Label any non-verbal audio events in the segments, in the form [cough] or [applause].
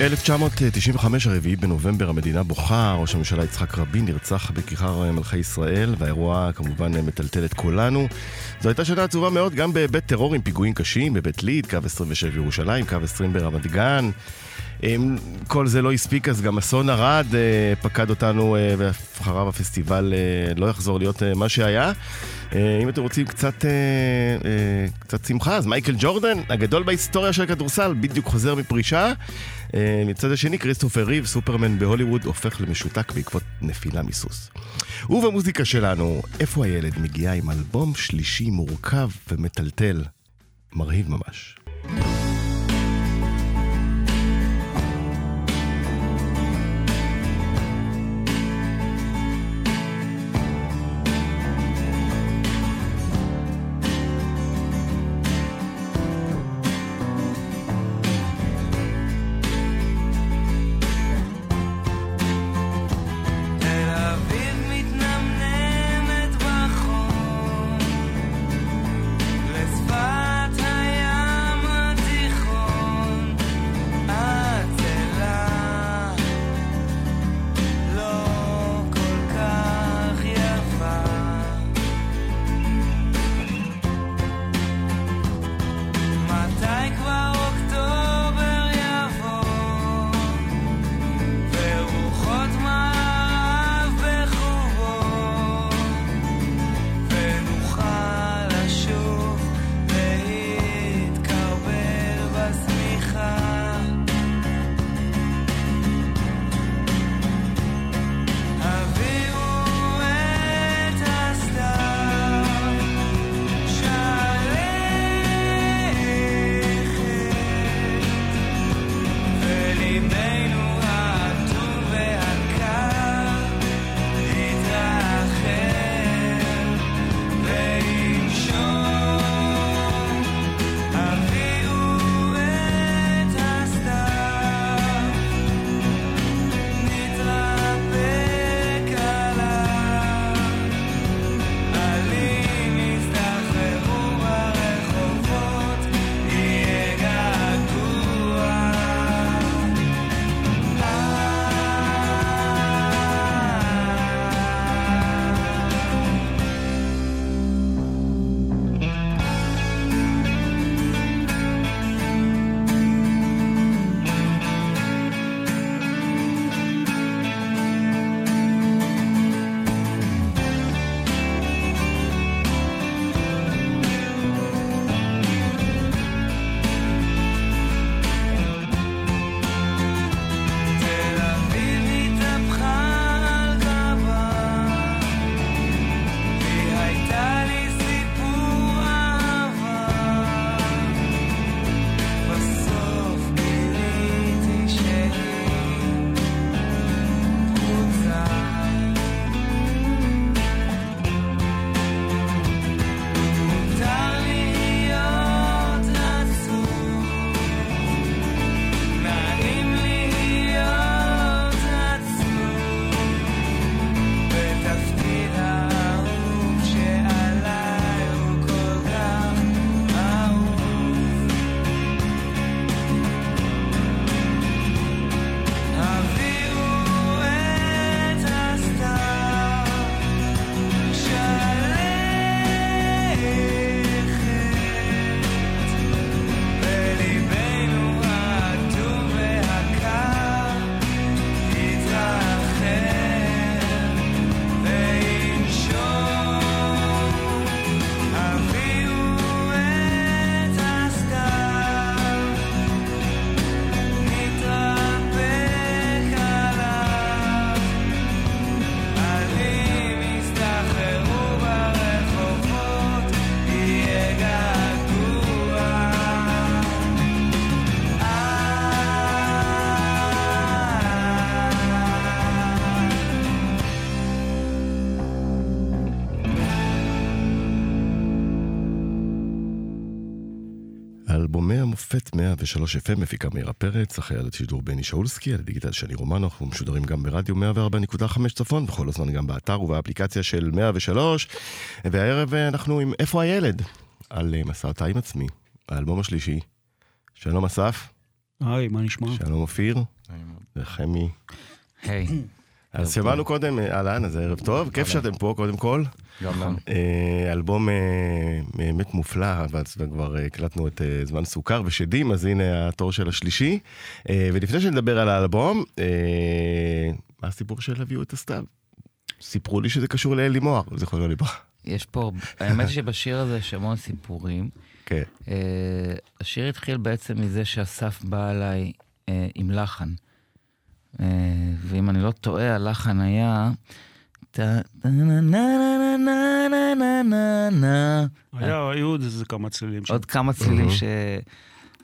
1995, הרביעי בנובמבר, המדינה בוכה, ראש הממשלה יצחק רבין נרצח בכיכר מלכי ישראל, והאירוע כמובן מטלטל את כולנו. זו הייתה שנה עצובה מאוד, גם בהיבט טרור עם פיגועים קשים, בבית ליד, קו 27 בירושלים, קו 20 ברמת גן. אם כל זה לא הספיק, אז גם אסון ערד אה, פקד אותנו, אה, ואחריו הפסטיבל אה, לא יחזור להיות מה שהיה. אם אתם רוצים קצת, קצת שמחה, אז מייקל ג'ורדן, הגדול בהיסטוריה של הכדורסל, בדיוק חוזר מפרישה. מצד השני, כריסטופר ריב, סופרמן בהוליווד, הופך למשותק בעקבות נפילה מסוס. ובמוזיקה שלנו, איפה הילד מגיע עם אלבום שלישי מורכב ומטלטל, מרהיב ממש. המופת 103 FM, מפיקה מאירה פרץ, אחראי על השידור בני שאולסקי, על הדיגיטל שני רומנו, אנחנו משודרים גם ברדיו 104.5 צפון, וכל הזמן גם באתר ובאפליקציה של 103, והערב אנחנו עם איפה הילד? על מסע אותה עם עצמי, האלבום השלישי. שלום אסף. היי, מה נשמע? שלום אופיר. וחמי. היי. אז שמענו קודם, אהלן, אז ערב טוב, כיף שאתם פה קודם כל. גם לנו. אה, אלבום אה, באמת מופלא, וכבר אה, הקלטנו את זמן סוכר ושדים, אז הנה התור של השלישי. ולפני שנדבר על האלבום, מה הסיפור של הביאו את הסתיו? סיפרו לי שזה קשור לאלי מוהר, זיכרונו לברכה. יש פה, האמת שבשיר הזה יש המון סיפורים. כן. השיר התחיל בעצם מזה שאסף בא אליי עם לחן. ואם אני לא טועה, הלחן היה... היו עוד איזה כמה צלילים עוד כמה צלילים ש...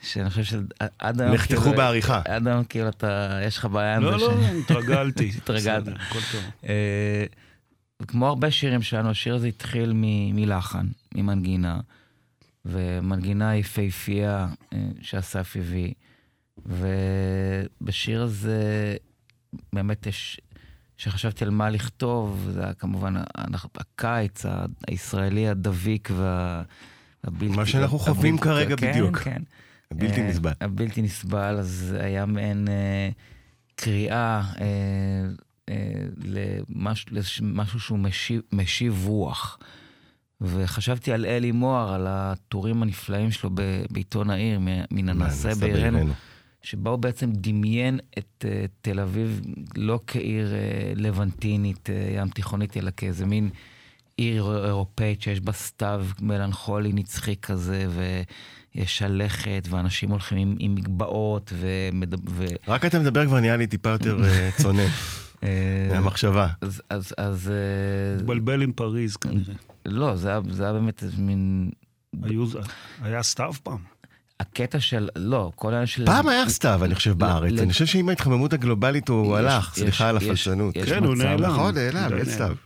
שאני חושב שעד היום... נחתכו כאילו- בעריכה. עד היום כאילו אתה, יש לך בעיה עם לא, זה. לא, לא, התרגלתי. [laughs] התרגלת. אה, כמו הרבה שירים שלנו, השיר הזה התחיל מלחן, ממנגינה, ומנגינה יפהפייה אה, שאסף הביא. ובשיר הזה באמת יש, כשחשבתי על מה לכתוב, זה היה כמובן הקיץ הישראלי הדביק והבלתי... מה שאנחנו חווים כרגע כן, בדיוק. כן. הבלתי אה, נסבל. הבלתי נסבל, אז היה מעין אה, קריאה אה, אה, למש, למשהו שהוא משיב, משיב רוח. וחשבתי על אלי מוהר, על הטורים הנפלאים שלו בעיתון העיר, מן הנעשה בעירנו. שבה הוא בעצם דמיין את uh, תל אביב לא כעיר uh, לבנטינית, uh, ים תיכונית, אלא כאיזה מין עיר אירופאית שיש בה סתיו מלנכולי נצחי כזה, ויש שלכת, ואנשים הולכים עם, עם מגבעות, ומדבר... ו... רק אתה מדבר כבר נהיה לי טיפה יותר [laughs] צונן. מהמחשבה. אז... אז, אז התבלבל עם פריז כנראה. לא, זה היה, זה היה באמת איזה מין... היו, היה סתיו פעם. הקטע של, לא, כל העניין של... פעם היה סתיו, אני חושב, בארץ. אני חושב שעם ההתחממות הגלובלית הוא הלך, סליחה על הפלסנות. כן, הוא נעלם. נכון, נעלם, אין סתיו.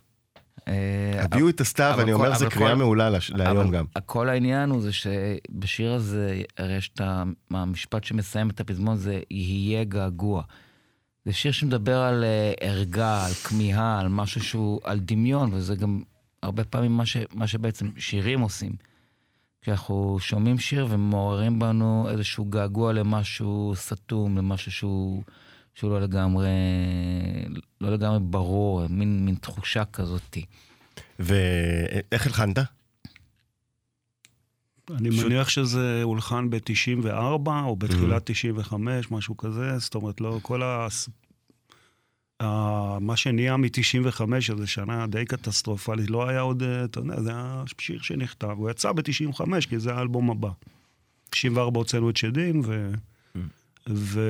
הביאו את הסתיו, אני אומר, זו קריאה מעולה להיום גם. כל העניין הוא זה שבשיר הזה, הרי יש את המשפט שמסיים את הפזמון, זה יהיה געגוע. זה שיר שמדבר על ערגה, על כמיהה, על משהו שהוא, על דמיון, וזה גם הרבה פעמים מה שבעצם שירים עושים. כשאנחנו שומעים שיר ומעוררים בנו איזשהו געגוע למשהו סתום, למשהו שהוא, שהוא לא לגמרי, לא לגמרי ברור, מין, מין תחושה כזאתי. ואיך הלחנת? אני פשוט... מניח שזה הולחן ב-94 או בתחילת 95, mm-hmm. משהו כזה, זאת אומרת, לא כל ה... מה שנהיה מ-95, שזו שנה די קטסטרופלית, לא היה עוד, אה, אתה יודע, זה היה שיר שנכתב, הוא יצא ב-95, כי זה האלבום הבא. 94 הוצאנו את שדים, ו... ו...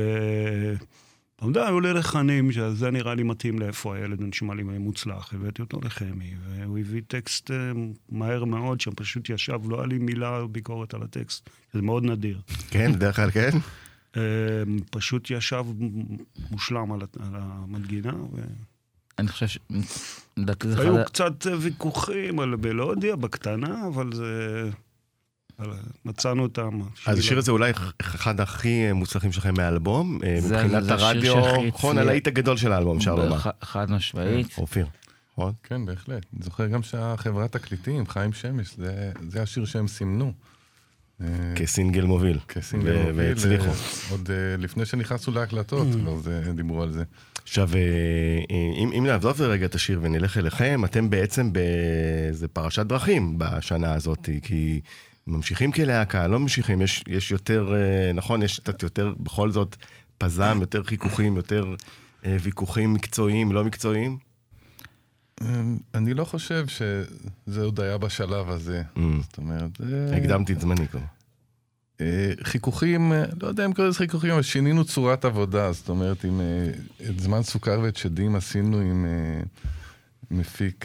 אתה יודע, היו לי לחנים, שזה נראה לי מתאים לאיפה הילד, נשמע לי מוצלח, הבאתי אותו לחמי, והוא הביא טקסט אה, מהר מאוד, שם פשוט ישב, לא היה לי מילה ביקורת על הטקסט, זה מאוד נדיר. כן, בדרך כלל כן? פשוט ישב מושלם על המנגינה. ו... אני חושב ש... היו קצת ויכוחים על מלודיה בקטנה, אבל זה... מצאנו אותם. אז השיר הזה אולי אחד הכי מוצלחים שלכם מהאלבום, אה, מבחינת הרדיו, נכון, הלהיט הגדול של האלבום, אפשר לומר. חד משמעית. אופיר. נכון? כן, בהחלט. אני זוכר גם שהחברת תקליטים, חיים שמש, זה השיר שהם סימנו. כסינגל מוביל. כסינגל מוביל. והצליחו. עוד לפני שנכנסנו להקלטות, כבר דיברו על זה. עכשיו, אם נעזוב רגע את השיר ונלך אליכם, אתם בעצם באיזה פרשת דרכים בשנה הזאת, כי ממשיכים כלהקה, לא ממשיכים, יש, יש יותר, נכון, יש קצת יותר, בכל זאת, פזם, יותר חיכוכים, יותר ויכוחים מקצועיים, לא מקצועיים? אני לא חושב שזה עוד היה בשלב הזה. זאת אומרת... הקדמתי את זמני כבר. חיכוכים, לא יודע אם קוראים לזה חיכוכים, אבל שינינו צורת עבודה. זאת אומרת, עם, את זמן סוכר ואת שדים עשינו עם מפיק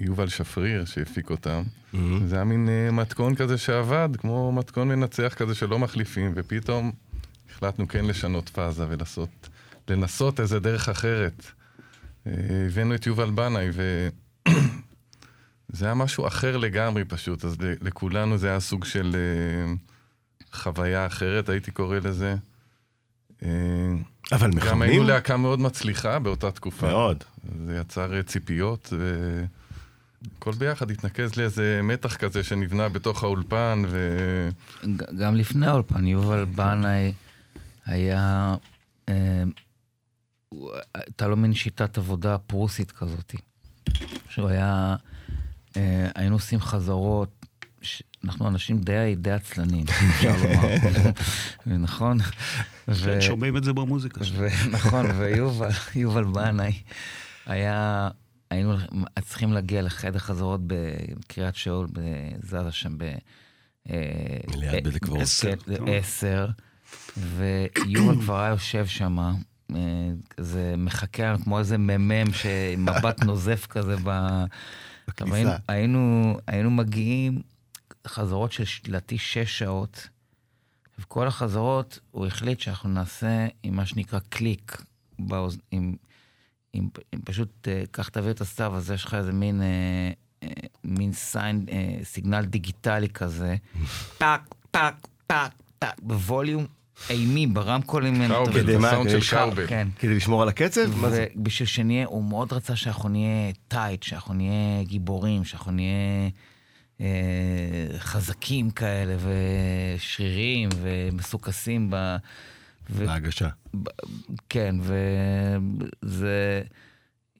יובל שפריר, שהפיק אותם. זה היה מין מתכון כזה שעבד, כמו מתכון מנצח כזה שלא מחליפים, ופתאום החלטנו כן לשנות פאזה ולנסות לנסות איזה דרך אחרת. הבאנו את יובל בנאי, וזה היה משהו אחר לגמרי פשוט, אז לכולנו זה היה סוג של חוויה אחרת, הייתי קורא לזה. אה, אבל גם מכוונים? היינו להקה מאוד מצליחה באותה תקופה. מאוד. זה יצר אה, ציפיות, והכל ביחד התנקז לאיזה מתח כזה שנבנה בתוך האולפן, ו... גם לפני האולפן, יובל בנאי היה... הייתה לו מין שיטת עבודה פרוסית כזאת. שהוא היה... אה, היינו עושים חזרות, ש- אנחנו אנשים די, די עצלנים, אפשר לומר. [laughs] נכון? ו- כן, שומעים את זה במוזיקה. ו- נכון, ויובל, [laughs] יובל בנאי, היה, היינו צריכים להגיע לחדר חזרות בקריית שאול, בזזה שם ב... אה, ליד בית הקברות. עשר, ויובל כבר היה יושב שם, כזה מחכה לנו כמו איזה מ"מ שמבט נוזף כזה ב... היינו. היינו, היינו מגיעים חזרות של לדעתי שש שעות, וכל החזרות הוא החליט שאנחנו נעשה עם מה שנקרא קליק, באוז... עם, עם, עם פשוט, אה, קח תעביר את הסתיו, אז יש לך איזה מין, אה, אה, מין sign, אה, סיגנל דיגיטלי כזה, [laughs] טק, טק, טק, טק, בווליום אימי, ברמקולים. כדי מה? כדי. כן. כדי לשמור על הקצב? ובשביל שנהיה, הוא מאוד רצה שאנחנו נהיה טייט, שאנחנו נהיה גיבורים, שאנחנו נהיה אה, חזקים כאלה, ושרירים, ומסוכסים ב... בהגשה. כן, וזה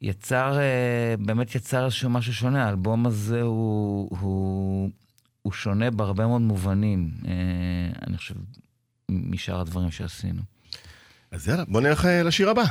יצר, אה, באמת יצר איזשהו משהו שונה. האלבום הזה הוא, הוא, הוא שונה בהרבה מאוד מובנים, אה, אני חושב, משאר הדברים שעשינו. אז יאללה, בוא נלך אה, לשיר הבא.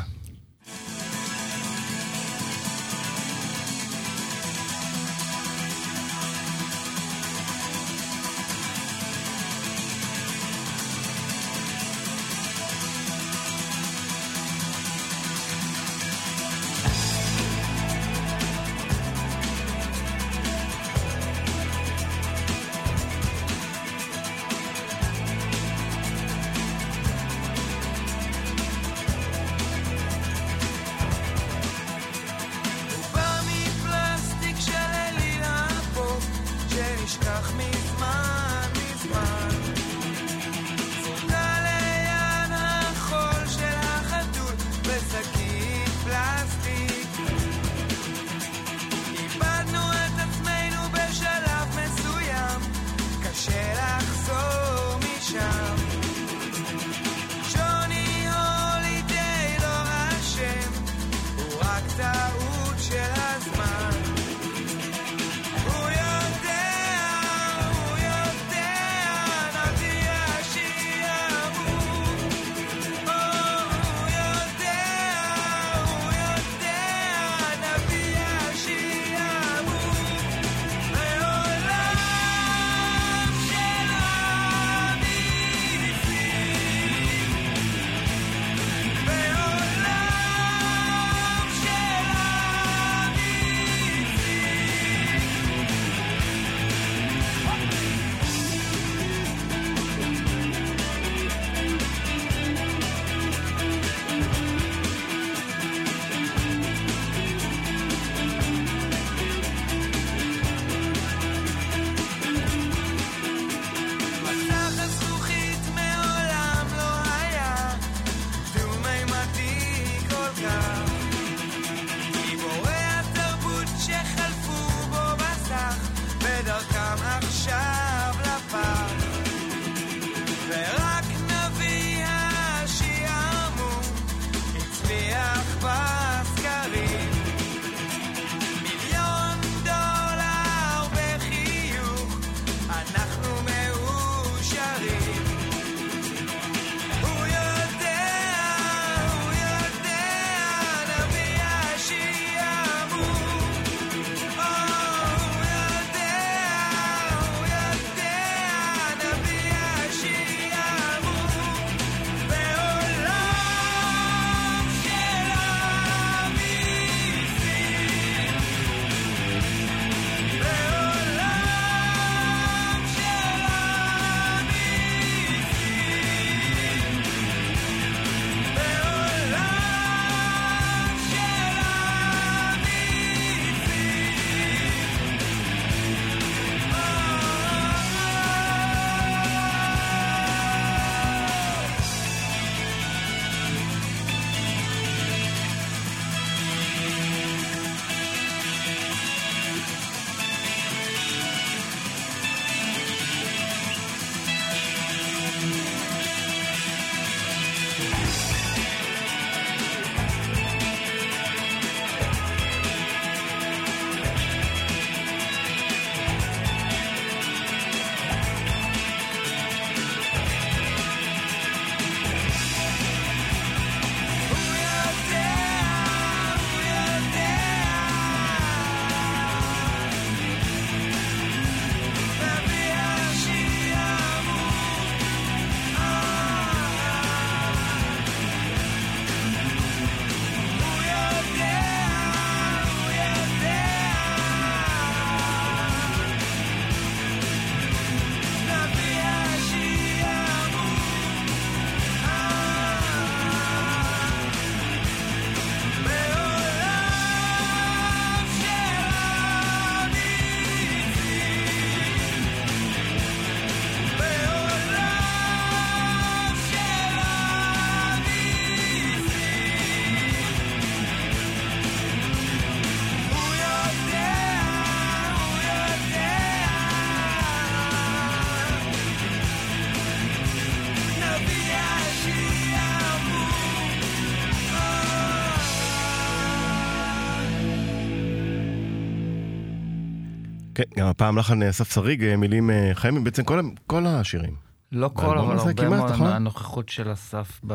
כן, גם הפעם לחן אסף שריג, אה, מילים אה, חיים, בעצם כל, כל השירים. לא כל, אבל הרבה מאוד נכון? מהנוכחות של אסף ב-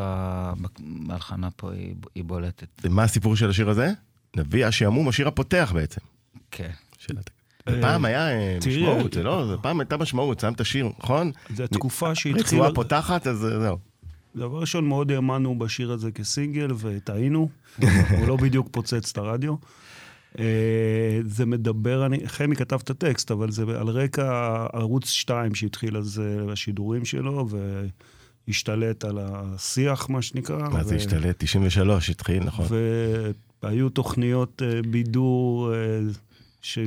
ב- בהלחנה פה היא, היא בולטת. מה הסיפור של השיר הזה? נביא השעמום, השיר הפותח בעצם. כן. של הת- פעם היה אה, משמעות, אה, זה לא, פעם הייתה משמעות, שמת שיר, נכון? זו תקופה שהתחילה... רצועה פותחת, אז אה, זהו. דבר ראשון, מאוד האמנו בשיר הזה כסינגל, וטעינו. [laughs] הוא לא בדיוק פוצץ את הרדיו. אה, זה מדבר, אני, חמי כתב את הטקסט, אבל זה על רקע ערוץ 2 שהתחיל אז אה, השידורים שלו, והשתלט על השיח, מה שנקרא. מה זה ו- השתלט? 93 התחיל, נכון. והיו תוכניות אה, בידור ש...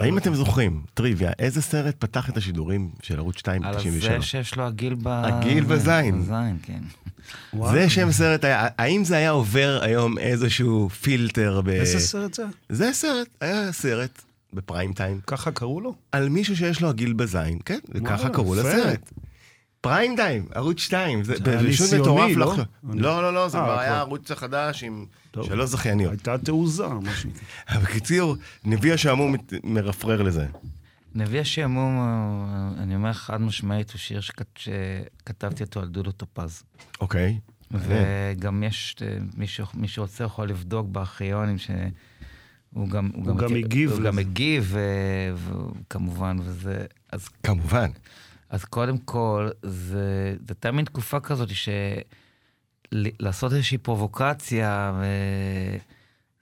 האם אתם זוכרים, טריוויה, איזה סרט פתח את השידורים של ערוץ 2 על ב-93? זה שיש לו הגיל ב... הגיל בזין. בזין, כן. זה שם סרט היה, האם זה היה עובר היום איזשהו פילטר ב... איזה סרט זה? זה סרט, היה סרט בפריים טיים, ככה קראו לו? על מישהו שיש לו הגיל בזין, כן, וככה קראו. לסרט. פריים טיים, ערוץ 2, זה פשוט מטורף לא? לא, לא, לא, זה אה, כבר היה כבר. ערוץ החדש עם טוב. שלוש זכייניות. הייתה תעוזה, מה שנקרא. [laughs] בקיצור, נביא השעמום מת- מרפרר לזה. נביא השעמום, אני אומר חד משמעית, הוא שיר שכת- שכתבתי אותו על דודו טופז. אוקיי. וגם יש, מי, ש... מי שרוצה יכול לבדוק בארכיונים שהוא גם... הוא גם הגיב הוא גם. הגיב, אה, וכמובן, וזה... אז, כמובן. אז קודם כל, זה, זה הייתה מין תקופה כזאת ש... לעשות איזושהי פרובוקציה,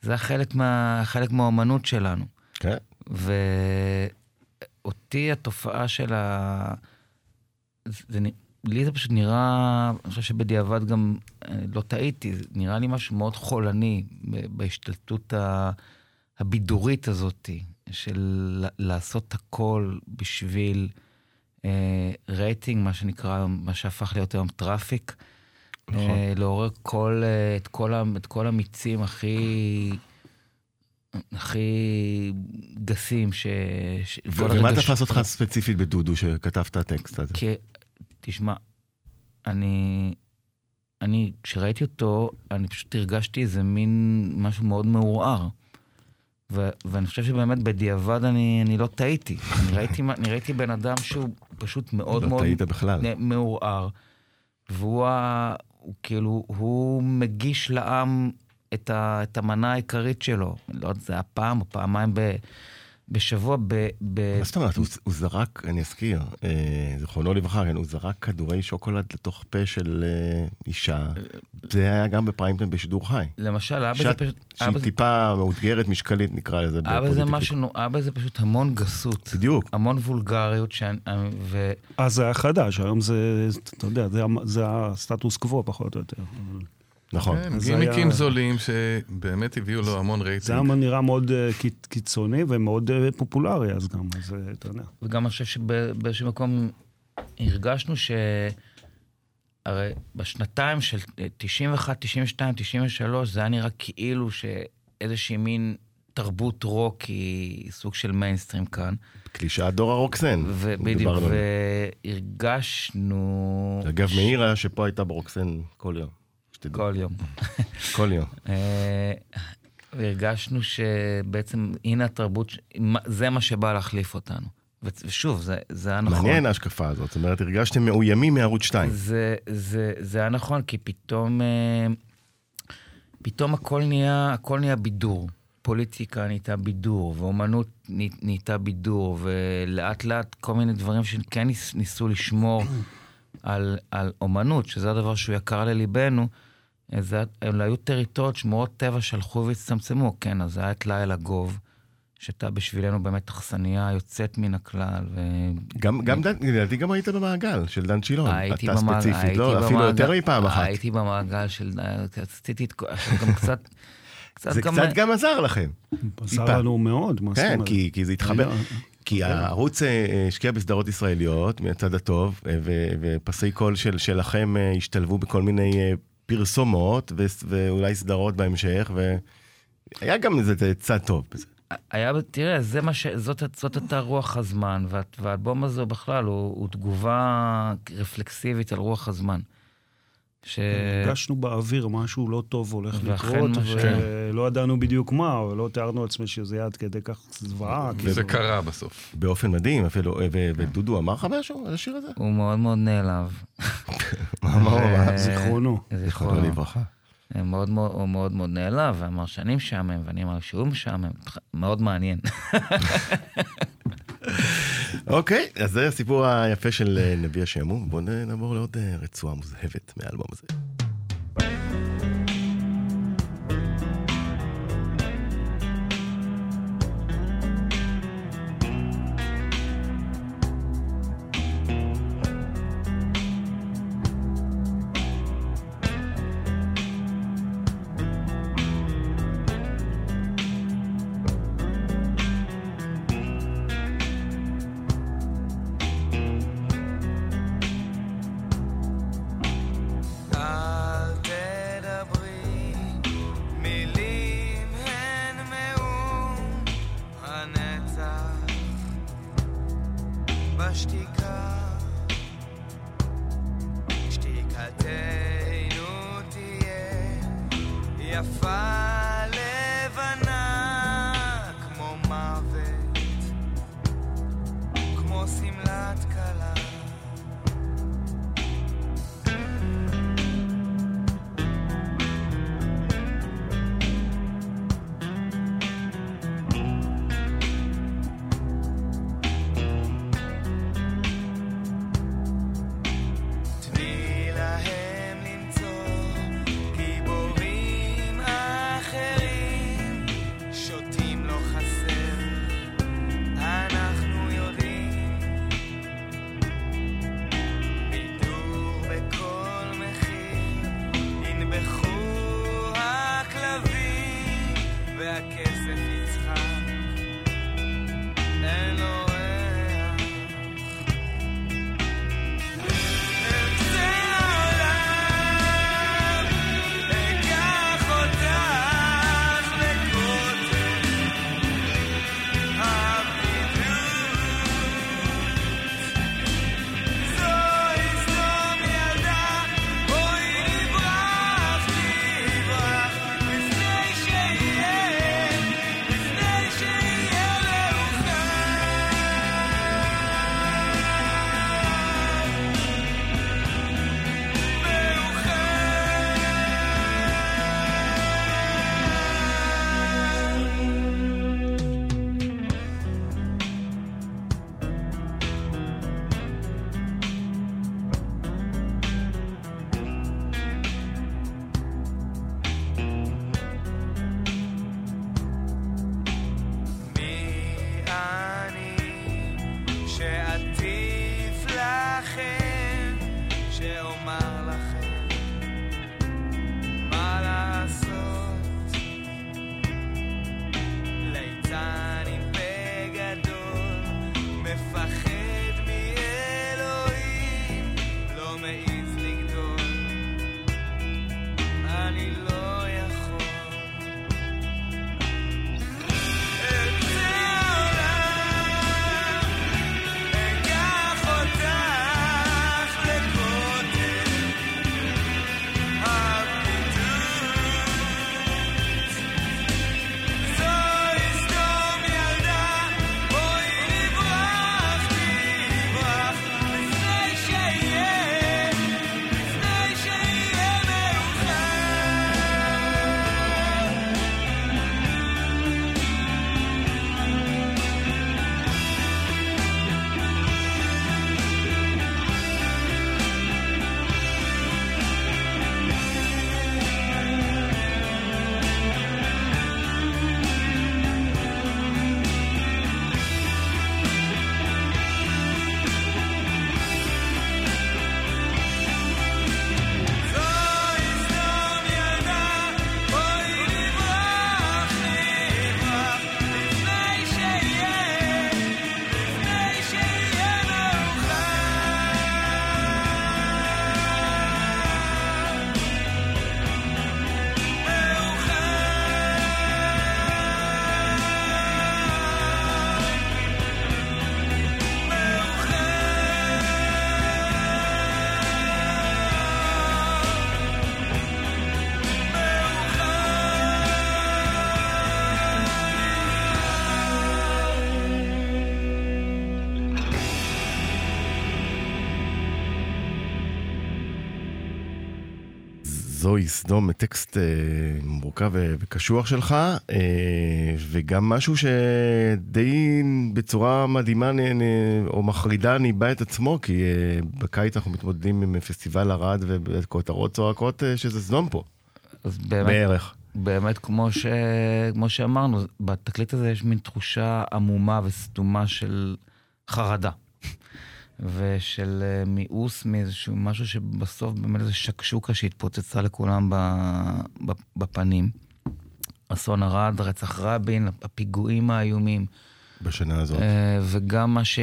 וזה חלק, מה, חלק מהאומנות שלנו. כן. ואותי התופעה של ה... זה, לי זה פשוט נראה, אני חושב שבדיעבד גם אה, לא טעיתי, זה נראה לי משהו מאוד חולני בהשתלטות ה- הבידורית הזאת, של לעשות הכל בשביל אה, רייטינג, מה שנקרא, מה שהפך להיות היום traffic. נכון. אה, לעורר כל, אה, את, כל, את כל המיצים הכי... הכי גסים ש... ש... ומה תפס אותך ספציפית בדודו שכתב את הטקסט הזה? כי, תשמע, אני, אני, כשראיתי אותו, אני פשוט הרגשתי איזה מין משהו מאוד מעורער. ו, ואני חושב שבאמת בדיעבד אני, אני לא טעיתי. אני [laughs] ראיתי, אני ראיתי בן אדם שהוא פשוט מאוד לא מאוד טעית בכלל. מעורער. והוא ה, הוא כאילו, הוא מגיש לעם את, ה, את המנה העיקרית שלו. לא יודע, זה היה פעם או פעמיים ב, בשבוע. ב, ב, מה זאת אומרת? הוא- הוא זרק, אני אזכיר, אה, זיכרונו לברכה, כן, הוא זרק כדורי שוקולד לתוך פה של אה, אישה. זה היה גם ב prime time בשידור חי. למשל, בזה שאת- פשוט... היה שהיא בזה- טיפה מאותגרת משקלית, נקרא לזה. בזה ב politically. משהו, היה בזה פשוט המון גסות. בדיוק. המון וולגריות, שאני- ו... אז זה היה חדש, היום זה, אתה יודע, זה, זה הסטטוס קוו פחות או יותר. נכון. כן, גימיקים היה- זולים שבאמת הביאו לו המון זה היה רייטינג. נראה מאוד קיצ- קיצוני ומאוד אה, פופולרי אז גם, אז אה, אתה יודע. וגם אני חושב שבאיזשהו מקום הרגשנו ש... הרי בשנתיים של 91, 92, 93, זה היה נראה כאילו שאיזושהי מין תרבות רוק היא סוג של מיינסטרים כאן. קלישאת דור הרוקסן. זה. והרגשנו... אגב, ש- מאירה שפה הייתה ברוקסן כל יום. שתדעו. כל יום. [laughs] כל יום. אה, והרגשנו שבעצם הנה התרבות, זה מה שבא להחליף אותנו. ושוב, זה, זה היה נכון. מעניין ההשקפה הזאת. זאת אומרת, הרגשתם מאוימים מערוץ 2. זה, זה, זה היה נכון, כי פתאום, אה, פתאום הכל נהיה, הכל נהיה בידור. פוליטיקה נהייתה בידור, ואומנות נה- נהייתה בידור, ולאט לאט כל מיני דברים שכן ניס, ניסו לשמור על, על אומנות, שזה הדבר שהוא יקר לליבנו, זה, אלה היו טריטוריות שמורות טבע שהלכו והצטמצמו. כן, אז היה את לילה גוב, שהייתה בשבילנו באמת אכסניה יוצאת מן הכלל, ו... גם, גם דן, לדעתי גם היית במעגל של דן שילון. הייתי אתה במעגל, ספציפית, הייתי לא, אפילו במעגל- יותר מפעם אחת. הייתי במעגל של... עשיתי את כל... גם קצת... [laughs] קצת זה גם... קצת גם עזר לכם. עזר. לנו מאוד, מה זאת כן, אומרת? כי, כי זה התחבר. היה- כי הערוץ אה, השקיע בסדרות ישראליות, מהצד הטוב, אה, ו- ופסי קול של, שלכם אה, השתלבו בכל מיני פרסומות, ו- ואולי סדרות בהמשך, והיה גם איזה צד טוב בזה. היה, תראה, זה מה ש... זאת, זאת הייתה רוח הזמן, וה, והאלבום הזה בכלל הוא, הוא תגובה רפלקסיבית על רוח הזמן. ש... הרגשנו באוויר משהו לא טוב הולך לקרות, ולא ידענו בדיוק מה, אבל לא תיארנו לעצמי שזה יהיה עד כדי כך זוועה. וזה כאילו. קרה בסוף. באופן מדהים, אפילו, ו- ודודו אמר לך משהו על השיר הזה? הוא מאוד מאוד נעלב. [laughs] מה אמר ו- לך? זיכרונו. זיכרונו לברכה. מאוד מאוד, הוא מאוד מאוד נעלב, ואמר שאני משעמם, ואני אמר שהוא משעמם. מאוד מעניין. [laughs] אוקיי, אז זה הסיפור היפה של אה, נביא השעמום. בואו נעבור לעוד אה, רצועה מוזהבת מהאלבום הזה. יפה זוהי סדום, טקסט אה, מורכב ו- וקשוח שלך, אה, וגם משהו שדי בצורה מדהימה נ- נ- או מחרידה ניבא את עצמו, כי אה, בקיץ אנחנו מתמודדים עם פסטיבל ערד וכותרות צועקות אה, שזה סדום פה, אז באמת, בערך. באמת כמו, ש... כמו שאמרנו, בתקליט הזה יש מין תחושה עמומה וסתומה של חרדה. ושל אה, מיאוס מאיזשהו משהו שבסוף באמת איזה שקשוקה שהתפוצצה לכולם ב... ב... בפנים. אסון ארד, רצח רבין, הפיגועים האיומים. בשנה הזאת. אה, וגם מה, ש...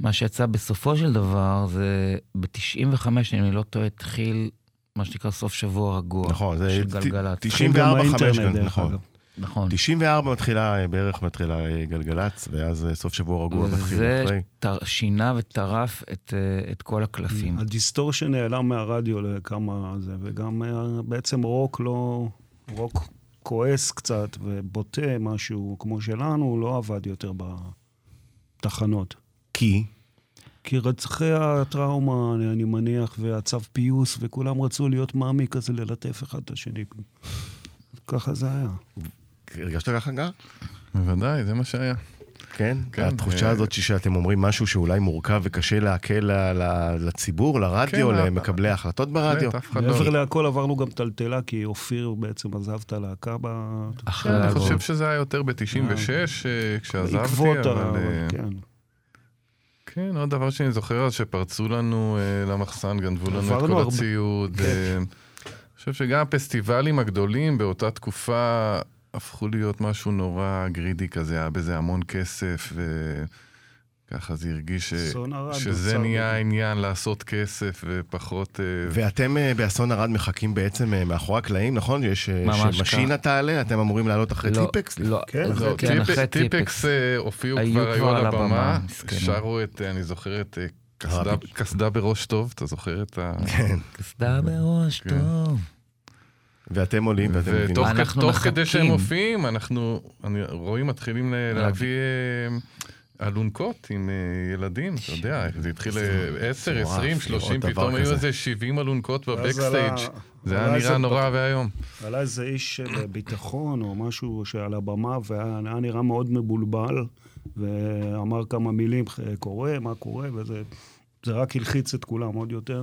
מה שיצא בסופו של דבר, זה ב-95, אם אני לא טועה, התחיל מה שנקרא סוף שבוע רגוע. נכון, זה של גלגלצ. 94 גם 5 באינטרנט, כן, דרך נכון. נכון. 94 מתחילה, אה, בערך מתחילה אה, גלגלצ, ואז אה, סוף שבוע רגוע מתחיל וזה אחרי. טר- שינה וטרף את, את כל הקלפים. ה distortion נעלם מהרדיו לכמה זה, וגם בעצם רוק לא... רוק כועס קצת ובוטה משהו כמו שלנו, לא עבד יותר בתחנות. כי, כי רצחי הטראומה, אני, אני מניח, והצו פיוס, וכולם רצו להיות מאמי כזה, ללטף אחד את השני. ככה זה היה. הרגשת ככה גר? בוודאי, זה מה שהיה. כן? כן, התחושה אה, הזאת שאתם אומרים משהו שאולי מורכב וקשה לעכל ל- ל- לציבור, לרדיו, כן, למקבלי ההחלטות ברדיו. באמת, אף אחד לא... מעבר להכל עברנו גם טלטלה, כי אופיר בעצם עזב את הלהקה ב... אחרי אני. חושב שזה היה יותר ב-96, כשעזבתי, בעקבות ה... אבל... אה, כן. כן, עוד דבר שאני זוכר, אז שפרצו לנו אה, למחסן, גנבו לנו את כל הרבה. הציוד. כן. אה, אני חושב שגם הפסטיבלים הגדולים באותה תקופה הפכו להיות משהו נורא גרידי כזה, היה בזה המון כסף, וככה זה הרגיש ש... שזה נהיה. העניין, לעשות כסף ופחות... אה, ואתם אה, באסון ארד מחכים בעצם אה, מאחורי הקלעים, נכון? יש שמשינה תעלה, אתם אמורים לעלות אחרי לא, טיפקס? לא, כן, לא, כן, טיפ- אחרי טיפקס טיפקס. הופיעו כבר, היו על הבמה. שרו את, אני זוכר את. קסדה בראש טוב, אתה זוכר את ה... כן. קסדה בראש כן. טוב. ואתם עולים ואתם מבינים. ותוך כ- אנחנו תוך כדי שהם. מופיעים, אנחנו אני- רואים, מתחילים ל- להביא אה, אלונקות עם אה, ילדים, אתה יודע, זה התחיל אה, 10, מטורף 20, לראות 30, דבר פתאום היו. איזה 70 אלונקות בבקסטייג'. זה היה נראה נורא ואיום. עלה איזה איש של ביטחון או משהו שעל הבמה, והיה היה נראה מאוד מבולבל, ואמר כמה מילים, קורה, מה קורה, וזה זה רק הלחיץ את כולם עוד יותר.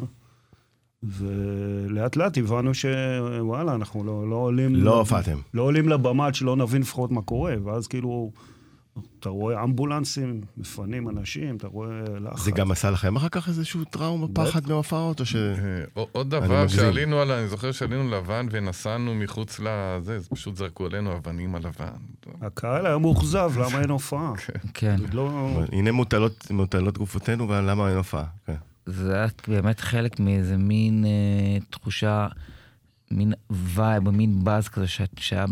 ולאט לאט הבנו שוואלה, אנחנו לא, לא עולים... לא הופעתם. לא עולים לבמה עד שלא נבין לפחות מה קורה, ואז כאילו, אתה רואה אמבולנסים, מפנים אנשים, אתה רואה לחץ. זה גם עשה לכם אחר כך איזשהו טראומה, פחד מהופעות, או ש... אה, עוד אני דבר. שעלינו על, אני זוכר שעלינו לבן ונסענו מחוץ לזה, אז פשוט זרקו עלינו אבנים על לבן. הקהל היה מאוכזב, למה אין הופעה? כן. לא... הנה מוטלות, מוטלות גופותינו, ולמה אין הופעה? כן. זה היה באמת חלק מאיזה מין אה, תחושה, מין vibe, מין באז כזה שהיה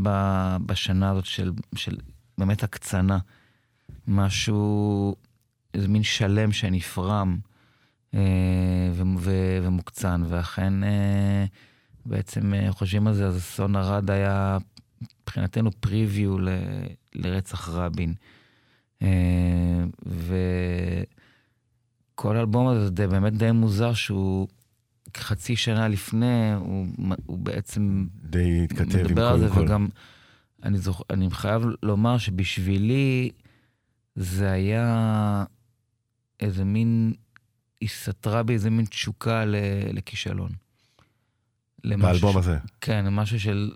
בשנה הזאת של, של באמת הקצנה. משהו, איזה מין שלם שנפרם אה, ו- ו- ומוקצן, ואכן אה, בעצם אה, חושבים על זה, אז אסון ארד היה מבחינתנו פריוויו ל- לרצח רבין. אה, ו... כל האלבום הזה זה באמת די מוזר שהוא חצי שנה לפני, הוא, הוא בעצם די התכתב עם מדבר על זה, כל... וגם אני, זוכ... אני חייב לומר שבשבילי זה היה איזה מין, היא סתרה בי איזה מין תשוקה ל... לכישלון. למשהו באלבום ש- הזה. כן, משהו של...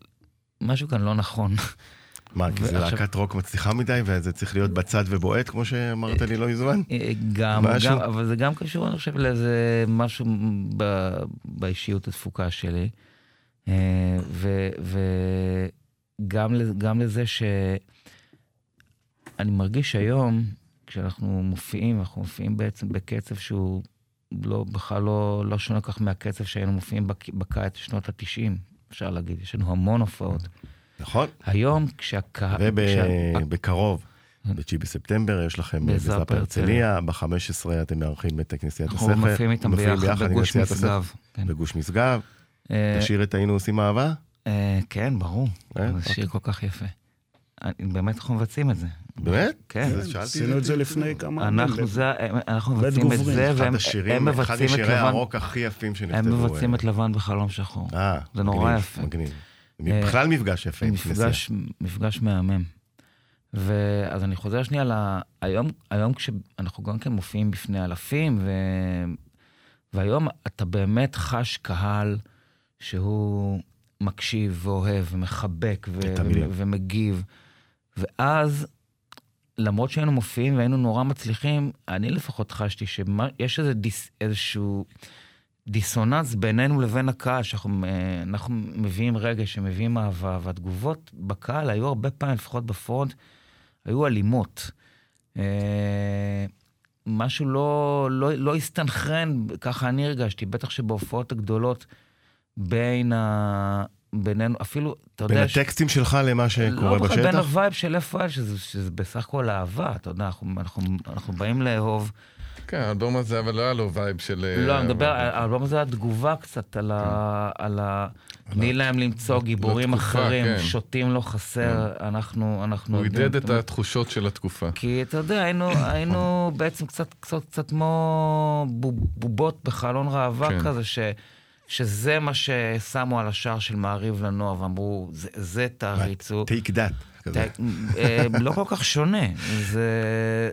משהו כאן לא נכון. [laughs] מה, כי זה להקת רוק מצליחה מדי, וזה צריך להיות בצד ובועט, כמו שאמרת לי לא מזמן? אה, גם? גם, אבל זה גם קשור, אני חושב, לאיזה משהו ב, באישיות התפוקה שלי. אה, וגם לזה- לזה שאני מרגיש היום, כשאנחנו מופיעים, אנחנו מופיעים בעצם בקצב שהוא לא, בכלל לא, לא שונה כך מהקצב שהיינו מופיעים בק, בקיץ שנות ה-90, אפשר להגיד. יש לנו המון הופעות. נכון? היום, כשהקהל... כשה- ובקרוב, ב-9 בספטמבר, יש לכם בזאפה בזאפה הרצליה, ב-15 אתם מארחים את כנסיית הספר. אנחנו מופיעים איתם ביחד עם בגוש. משגב. כן. בגוש משגב. אה, תשאיר את היינו עושים אהבה? אה, כן, ברור. אה, זה שיר כל כך יפה. באמת אנחנו מבצעים את זה. באמת? כן. עשינו את זה לפני כמה... אנחנו, זה, אנחנו בית מבצעים את. זה, אחד והם אחד מבצעים את משירי לבן, הרוק הכי יפים שנכתבו. הם מבצעים אה. את לבן בחלום שחור. אה, זה נורא מגניב, יפה. מגניב. אה, בכלל מפגש יפה עם כנסייה. מפגש, מפגש מהמם. ואז אני חוזר שנייה ל... היום, היום כשאנחנו גם כן מופיעים בפני אלפים, ו... והיום אתה באמת חש קהל שהוא מקשיב ואוהב ומחבק ו... המילים. ומגיב. ואז, למרות שהיינו מופיעים והיינו נורא מצליחים, אני לפחות חשתי שיש איזה דיס... איזשהו דיסוננס בינינו לבין הקהל, שאנחנו אה, אנחנו מביאים רגש, שמביאים אהבה, והתגובות בקהל היו הרבה פעמים, לפחות ב front, היו אלימות. אה, משהו לא, לא, לא הסתנכרן, ככה אני הרגשתי, בטח שבהופעות הגדולות בין ה... בינינו, אפילו, אתה בין יודע... ש- הטקסטים שלך למה שקורה לא, בכלל בין בשטח? ה vibe של איפה היה, שזה, שזה בסך הכל אהבה, אתה יודע, אנחנו, אנחנו, אנחנו באים לאהוב. כן, האלבום הזה, אבל לא היה לו וייב של... לא, אה, אני מדבר, האלבום הזה התגובה קצת על ה... על ה... תני להם למצוא גיבורים לתקופה, אחרים, כן. שותים לא חסר, אנחנו... אנחנו הוא עידד את התחושות של התקופה. כי אתה יודע, היינו, היינו בעצם קצת, קצת, קצת כמו בוב- בובות בחלון ראווה כן. כזה, ש, שזה מה ששמו על השער של מעריב לנוער, ואמרו, זה, זה תעריצו. take that. אה, לא כל כך שונה. זה...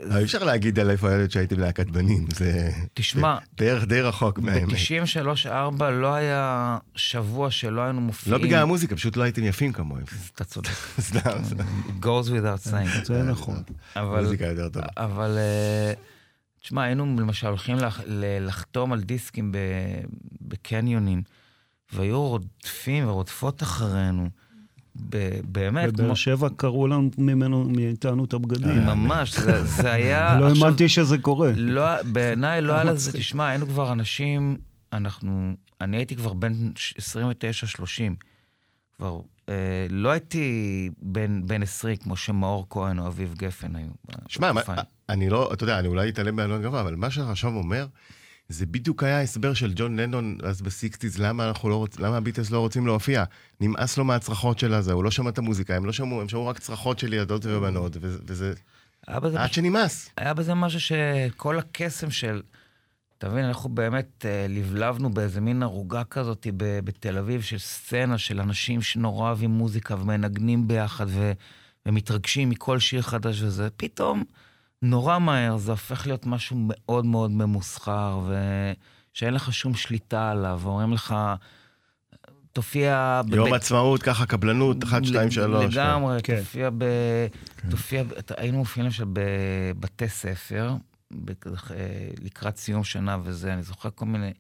אבל אי אפשר להגיד על איפה הילד שהייתי בלהקת בנים, זה תשמע, בערך די רחוק מהאמת. ב-93-4 לא היה שבוע שלא היינו מופיעים. לא בגלל המוזיקה, פשוט לא הייתם יפים כמוהם. אתה צודק. [laughs] סתם, סתם. It goes without saying. זה נכון. אבל... מוזיקה יותר טובה. אבל, אה, תשמע, היינו למשל הולכים לח, לחתום על דיסקים ב, בקניונים, והיו רודפים ורודפות אחרינו. ב, באמת, בבאר שבע קראו לנו ממנו, מאיתנו את הבגדים. ממש, זה, זה היה... [laughs] לא האמנתי שזה קורה. לא, בעיניי לא היה לזה. [laughs] תשמע, היינו כבר אנשים, אנחנו, אני הייתי כבר בן 29-30. כבר, אה, לא הייתי בן, בן 20 כמו שמאור כהן או אביב גפן היו. שמע. אני לא, אתה יודע, אני אולי אתעלם בעלון גבוה, אבל מה שעכשיו אומר, זה בדיוק היה ההסבר של ג'ון לנון אז בסיקסטיז, למה אנחנו לא רוצים, למה הביטלס לא רוצים להופיע. נמאס לו מהצרחות של הזה, הוא לא שמע את המוזיקה, הם לא שמעו, הם שמעו רק צרחות של ילדות ובנות, וזה- עד שנמאס. היה בזה משהו שכל הקסם של... אתה מבין, אנחנו באמת אה, לבלבנו באיזה מין ערוגה כזאת ב- בתל אביב של סצנה של אנשים שנורא אוהבים מוזיקה ומנגנים ביחד ו, ומתרגשים מכל שיר חדש וזה. פתאום, נורא מהר, זה הופך להיות משהו מאוד מאוד ממוסחר ושאין לך שום שליטה עליו, ואומרים לך, תופיע... יום בבית- עצמאות, ככה קבלנות, 1, 2, 3. לגמרי, כן. תופיע ב... תופיע, ב- אתה- היינו מופיעים למשל בבתי ספר, לקראת סיום שנה וזה, אני זוכר כל מיני,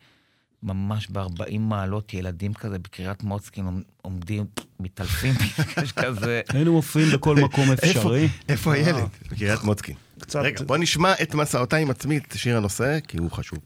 ממש ב-40 מעלות, ילדים כזה בקריית מוצקין עומ- עומדים, מתעלפים, [laughs] יש כזה. היינו מופיעים בכל מקום אפשרי. איפה הילד? בקריית מוצקין. רגע, בוא נשמע את מסעותיי עם עצמי, את שיר הנושא, כי הוא חשוב.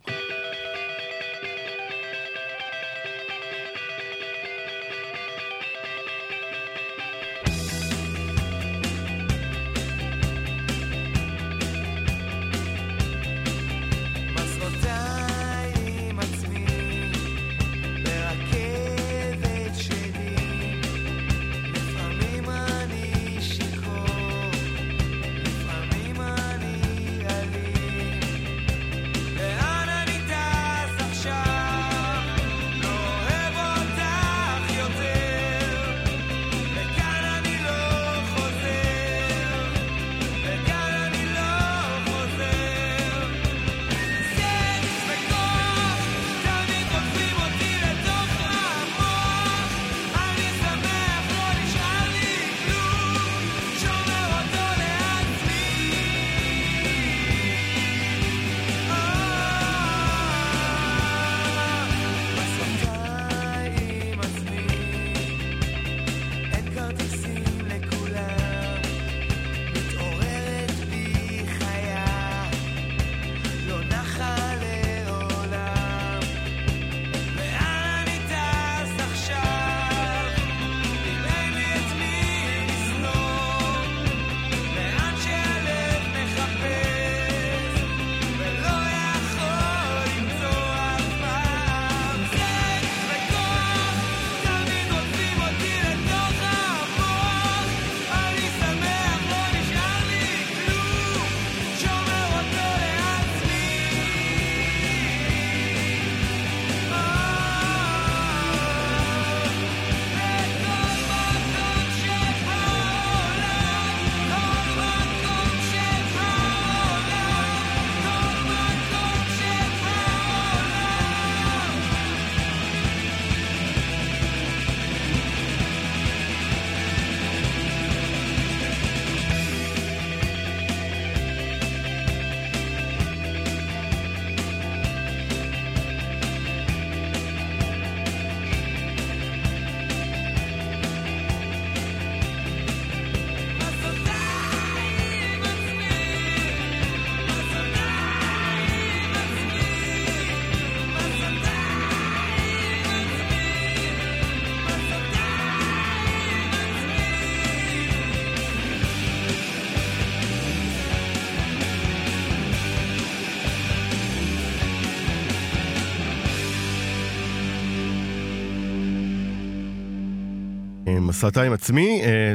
מסעת עם עצמי, אה,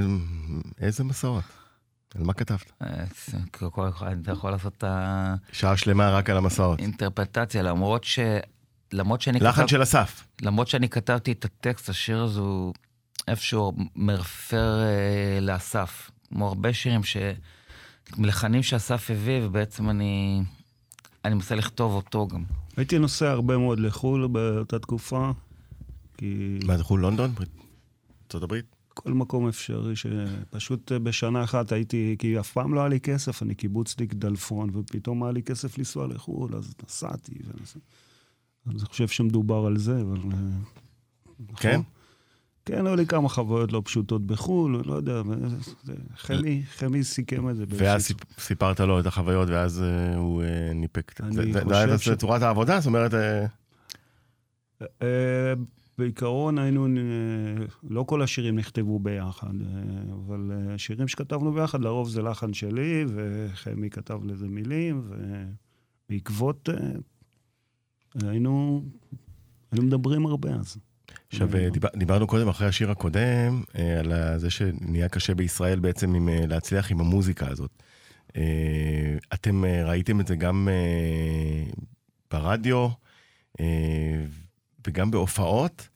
איזה מסורת? על מה כתבת? אה, כל- כל אחד, אתה יכול לעשות את שעה שלמה רק על המסורת. האינטרפטציה, למרות ש... למרות שאני לחן כתב- של אסף. למרות שאני כתבתי את הטקסט, השיר הזה הוא איפשהו מרפר אה, לאסף. כמו הרבה שירים ש... מלחנים שאסף הביא, ובעצם אני... אני מנסה לכתוב אותו גם. הייתי נוסע הרבה מאוד לחו"ל באותה תקופה, כי מה, זה חו"ל לונדון? ארצות הברית? כל מקום אפשרי, שפשוט אה, בשנה אחת הייתי, כי אף פעם לא היה לי כסף, אני קיבוצניק דלפון, ופתאום היה לי כסף לנסוע לחו"ל, אז נסעתי. ונסע... אני חושב שמדובר על זה, אבל... אה, נכון. כן? כן, היו לי כמה חוויות לא פשוטות בחו"ל, לא יודע, זה- חמי, חמי סיכם את זה. ואז סיפרת לו את החוויות, ואז אה, הוא אה, ניפק. את- אני זה- זה- חושב זה ש- צורת העבודה? זאת אומרת, אה, אה, בעיקרון היינו, אה, לא כל השירים נכתבו ביחד, אה, אבל אה, שירים שכתבנו ביחד, לרוב זה לחן שלי, וחמי כתב לזה מילים, ובעקבות... אה, היינו, היינו מדברים הרבה אז. עכשיו, אה, דיבר- דיברנו קודם, אחרי השיר הקודם, אה, על זה שנהיה קשה בישראל בעצם עם, אה, להצליח עם המוזיקה הזאת. אה, אתם אה, ראיתם את זה גם אה, ברדיו אה, וגם בהופעות,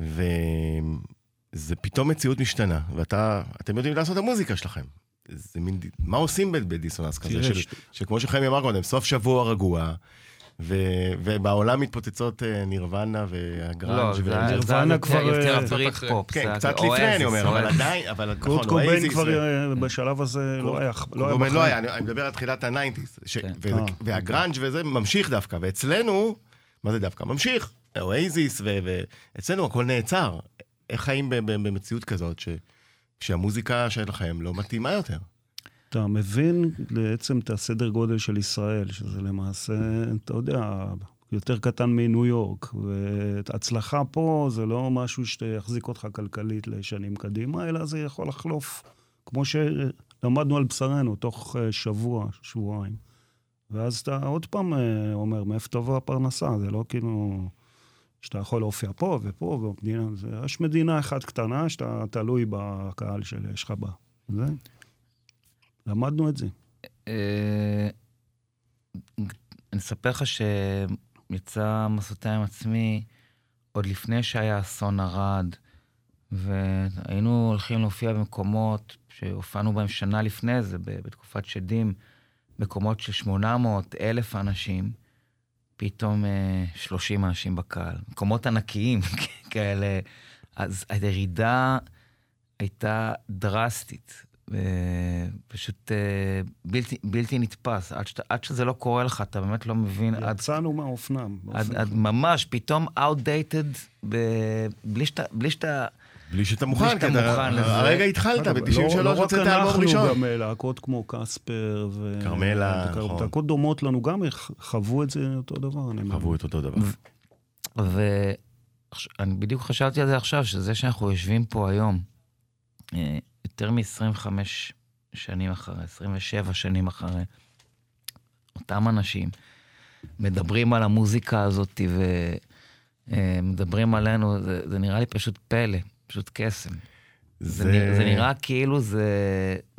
וזה פתאום מציאות משתנה, ואתם יודעים לעשות את המוזיקה שלכם. זה מין, מה עושים בדיסוננס כזה? של, ש- שכמו שחמי אמר קודם, סוף שבוע רגוע, ו, ובעולם מתפוצצות אה, נירוונה והגראנג' לא, נירוונה זה היה כבר, יותר אה, קצת פופ. כן, זה קצת לפני, אני אומר, אבל. עדיין, אבל קורט נכון, קוביין אואזיס כבר אה, בשלב הזה לא היה לא היה קוביין. לא היה, אני אני מדבר על תחילת ה nineties. כן. והגראנג' וזה ממשיך דווקא, ואצלנו, מה זה דווקא? ממשיך. אואזיס, ואצלנו הכל נעצר. איך חיים במציאות כזאת, ש- שהמוזיקה שלכם לא מתאימה יותר? אתה מבין בעצם את הסדר גודל של ישראל, שזה למעשה, אתה יודע, יותר קטן מניו יורק. והצלחה פה זה לא משהו שיחזיק אותך כלכלית לשנים קדימה, אלא זה יכול לחלוף, כמו שלמדנו על בשרנו, תוך אה, שבוע, שבועיים. ואז אתה עוד פעם אה, אומר, מאיפה תבוא הפרנסה? זה לא כאילו שאתה יכול להופיע פה ופה, ובמדינה, זה, יש מדינה אחת קטנה שאתה תלוי בקהל שיש לך בה. זה. למדנו את זה. אה, אני אספר לך שיצא מסעותיי עם עצמי עוד לפני שהיה אסון ערד, והיינו הולכים להופיע במקומות שהופענו בהם שנה לפני זה, בתקופת שדים, מקומות של 800, אלף אנשים, פתאום אה, 30 אנשים בקהל. מקומות ענקיים [laughs] כאלה. אז הירידה הייתה דרסטית. אה, פשוט אה, בלתי, בלתי נתפס. עד, שאתה, עד שזה לא קורה לך, אתה באמת לא מבין עד, יצאנו מהאופנם. עד, עד ממש, פתאום outdated, ב, בלי שאתה... בלי שאתה בלי שאתה מוכן, כי אתה- מוכן לזה. הרגע התחלת, אגב, ב-93 לא- לא רק הוצאת אלבום אנחנו, ראשון. גם אה, להקות כמו קספר ו... כרמלה, נכון. להקות דומות לנו גם ח- חוו את זה אותו דבר. חוו את אותו דבר. ואני בדיוק חשבתי על זה עכשיו, שזה שאנחנו יושבים פה היום, אה, יותר מ-25 שנים אחרי, 27 שנים אחרי, אותם אנשים מדברים על המוזיקה הזאת ומדברים עלינו, זה, זה נראה לי פשוט פלא, פשוט קסם. זה, נראה, זה נראה כאילו זה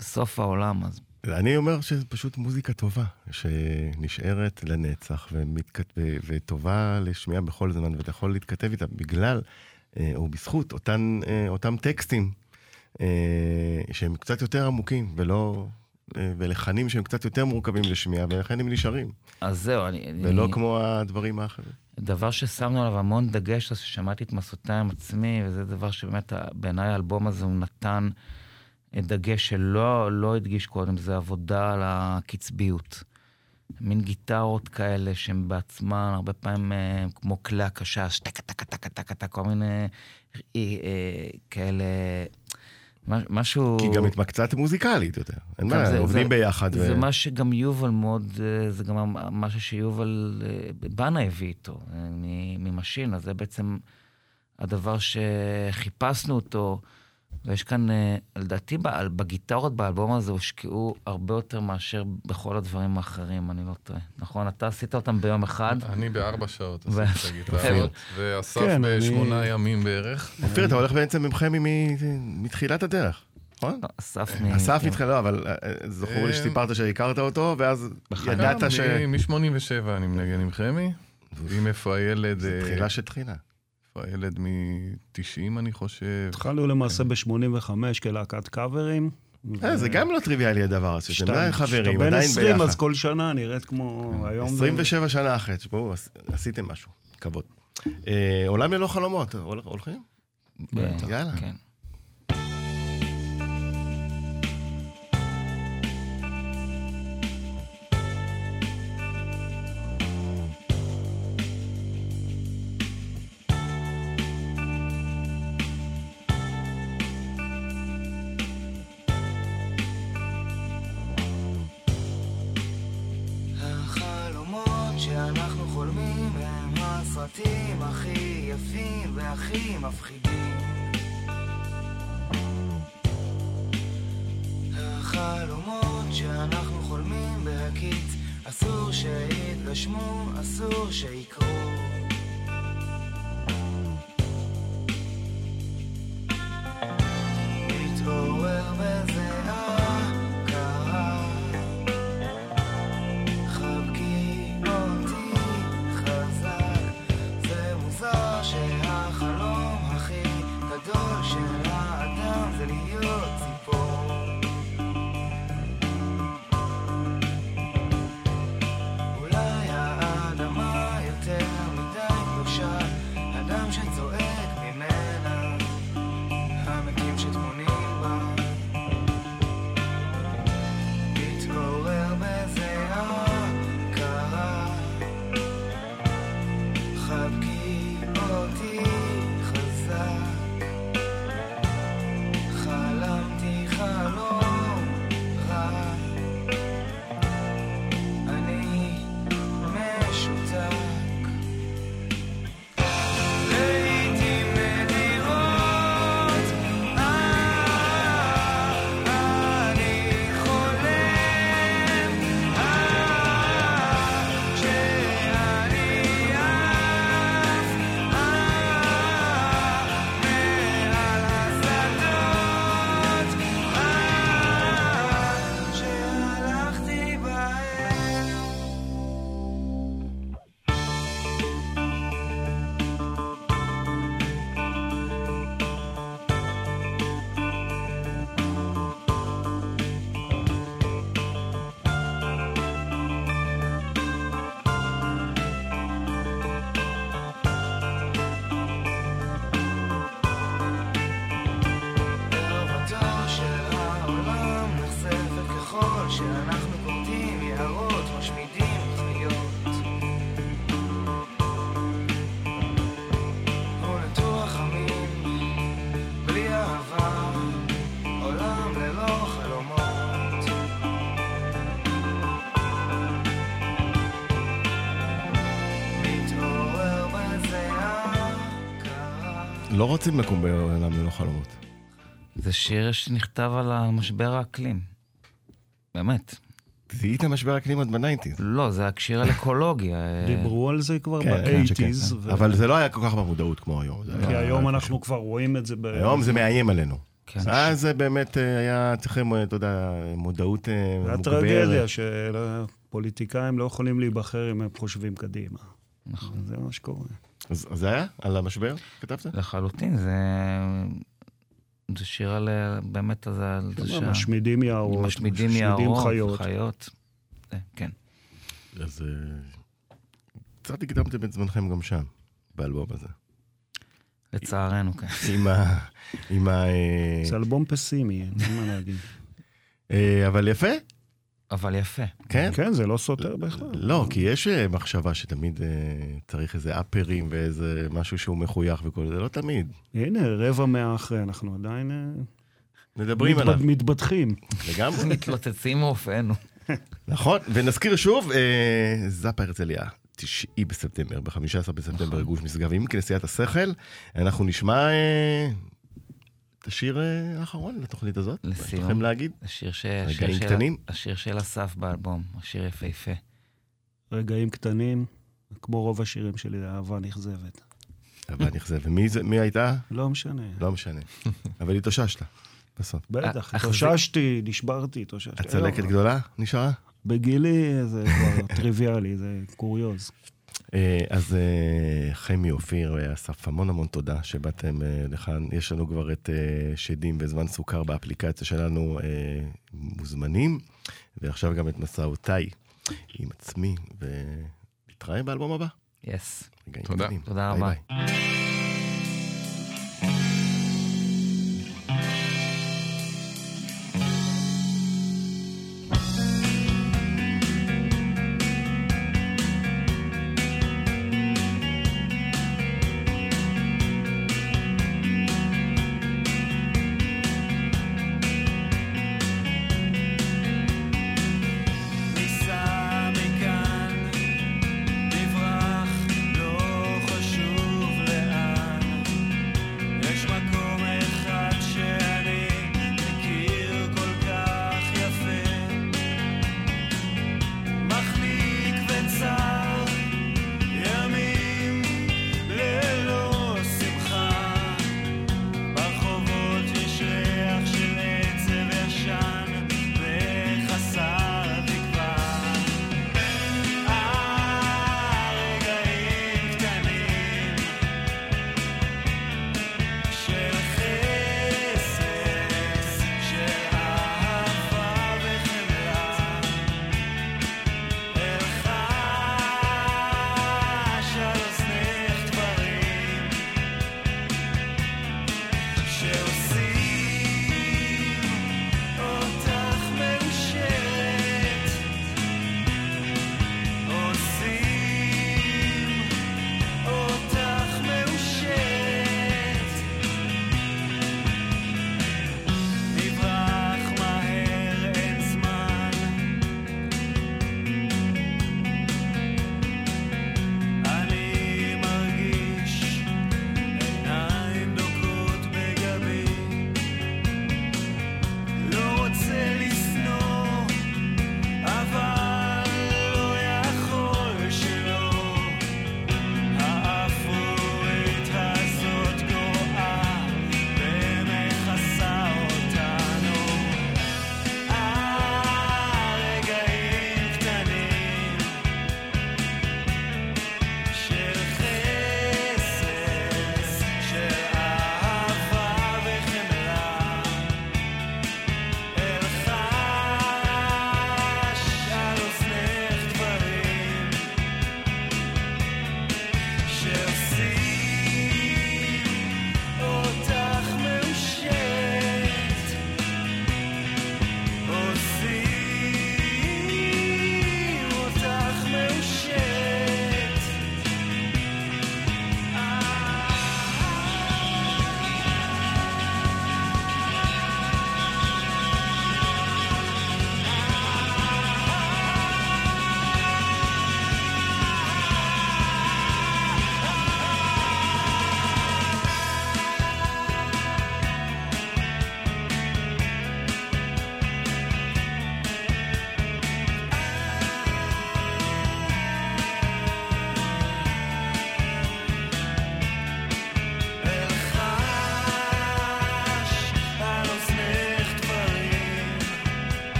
סוף העולם, אז אני אומר שזה פשוט מוזיקה טובה, שנשארת לנצח ומתכת... וטובה לשמיעה בכל זמן, ואתה יכול להתכתב איתה בגלל, אה, או בזכות, אותן, אה, אותם טקסטים אה, שהם קצת יותר עמוקים, ולא... ולחנים שהם קצת יותר מורכבים לשמיעה, ולכן הם נשארים. אז זהו, אני... ולא אני... כמו הדברים האחרים. דבר ששמנו עליו המון דגש, זה ששמעתי את מסעותיי עם עצמי, וזה דבר שבאמת, בעיניי האלבום הזה הוא נתן אה, דגש שלא לא הדגיש קודם, זה עבודה על הקצביות. מין גיטרות כאלה שהן בעצמן, הרבה פעמים אה, כמו כלי הקשש, טקה טקה טקה טקה טקה, כל מיני אה, כאלה, משהו... כי גם התמקצעת מוזיקלית יותר. אין בעיה, זה- עובדים זה- ביחד. זה ו- מה שגם יובל מאוד, אה, זה גם משהו שיובל אה, בנה הביא איתו, אה, ממשין, אז זה בעצם הדבר שחיפשנו אותו, ויש כאן, אה, לדעתי, ב- בגיטרות באלבום הזה הושקעו הרבה יותר מאשר בכל הדברים האחרים, אני לא טועה, נכון? אתה עשית אותם ביום אחד. אני בארבע שעות עשיתי את הגיטרות, ואסף כן, אני- בשמונה ימים בערך. אופיר, אתה הולך בעצם עם חמי מ- מתחילת הדרך, נכון? לא, אסף מ... אסף כן. מתחיל, לא, אבל אה, אה, זכור לי אה, שסיפרת שהכרת אותו, ואז ידעת ש... מ-87 אני מנגן עם חמי, עם איפה הילד, זה אה, תחילה שתחילה. איפה הילד מ-90 אני חושב. התחלנו למעשה ב-85 כלהקת קאברים. אה, זה גם לא טריוויאלי הדבר הזה, שאתם עדיין חברים, כשאתה בן עדיין 20, ביחד. אז כל שנה נראית כמו היום. זה- 27 שנה אחרי, תשמעו, עש- עשיתם משהו, כבוד. אה, עולם ללא חלומות, הול- הולכים? בטח, יאללה. לא רוצים לקום בעולם ללא חלומות. זה שיר שנכתב על המשבר האקלים. באמת. זיהית משבר אקלים עוד בניינטיז. לא, זה שיר על אקולוגיה. [laughs] דיברו על זה כבר כן, כן, שכן. ב-80's. ו- אבל זה לא היה כל כך במודעות כמו היום. זה כי היה- היום אנחנו כבר רואים את זה ב... היום זה מאיים עלינו. כן. אז זה באמת אה, היה צריכים, אה, אתה יודע, מודעות אה, זה מוגברת. הטרגדיה שפוליטיקאים לא יכולים להיבחר אם הם חושבים קדימה. נכון. זה מה שקורה. אז זה היה? על המשבר? כתבת? לחלוטין, זה... זה שיר על... אה, באמת, אז על זה שה- משמידים יערות, משמידים יערות, חיות. חיות. זה, כן. אז אה, קצת הקדמתם את זמנכם גם שם, באלבום הזה. לצערנו, כן. [laughs] עם ה... עם ה... אה, זה אלבום פסימי, אין מה להגיד. אה, אבל יפה, אבל יפה. כן? כן, זה לא סותר בכלל. לא, כי יש אה, מחשבה שתמיד אה, צריך איזה אפרים ואיזה משהו שהוא מחוייך וכל זה, לא תמיד. הנה, רבע מאה אחרי, אנחנו עדיין אה, מדברים מתבד- עליו, מתבדחים. לגמרי. [laughs] מתלוצצים מאופנו. נכון, ונזכיר שוב, אה, זאפה הרצליה, 9 בספטמבר, ב-15 בספטמבר, נכון. גוש משגב עם כנסיית השכל. אנחנו נשמע אה, את השיר אה, האחרון לתוכנית הזאת. מה יש לסיום. לכם להגיד? השיר, ש... רגעים השיר של... קטנים. השיר של אסף באלבום, השיר יפהפה. רגעים קטנים, כמו רוב השירים שלי, אהבה נכזבת. אבל נכזה. ומי זה- מי הייתה? לא משנה. לא משנה. אבל התאוששת, בסוף. בטח, אה, התאוששתי, נשברתי, התאוששתי. הצלקת היום, גדולה נשארה? בגילי זה כבר טריוויאלי, זה קוריוז. אה, אז אה, חמי, אופיר, אה, אסף, המון המון תודה שבאתם לכאן. יש לנו כבר את שדים בזמן סוכר באפליקציה שלנו מוזמנים, ועכשיו גם את מסעותיי עם עצמי, ונתראה באלבום הבא. יס. רגעים תודה. תודה ביי רבה. ביי.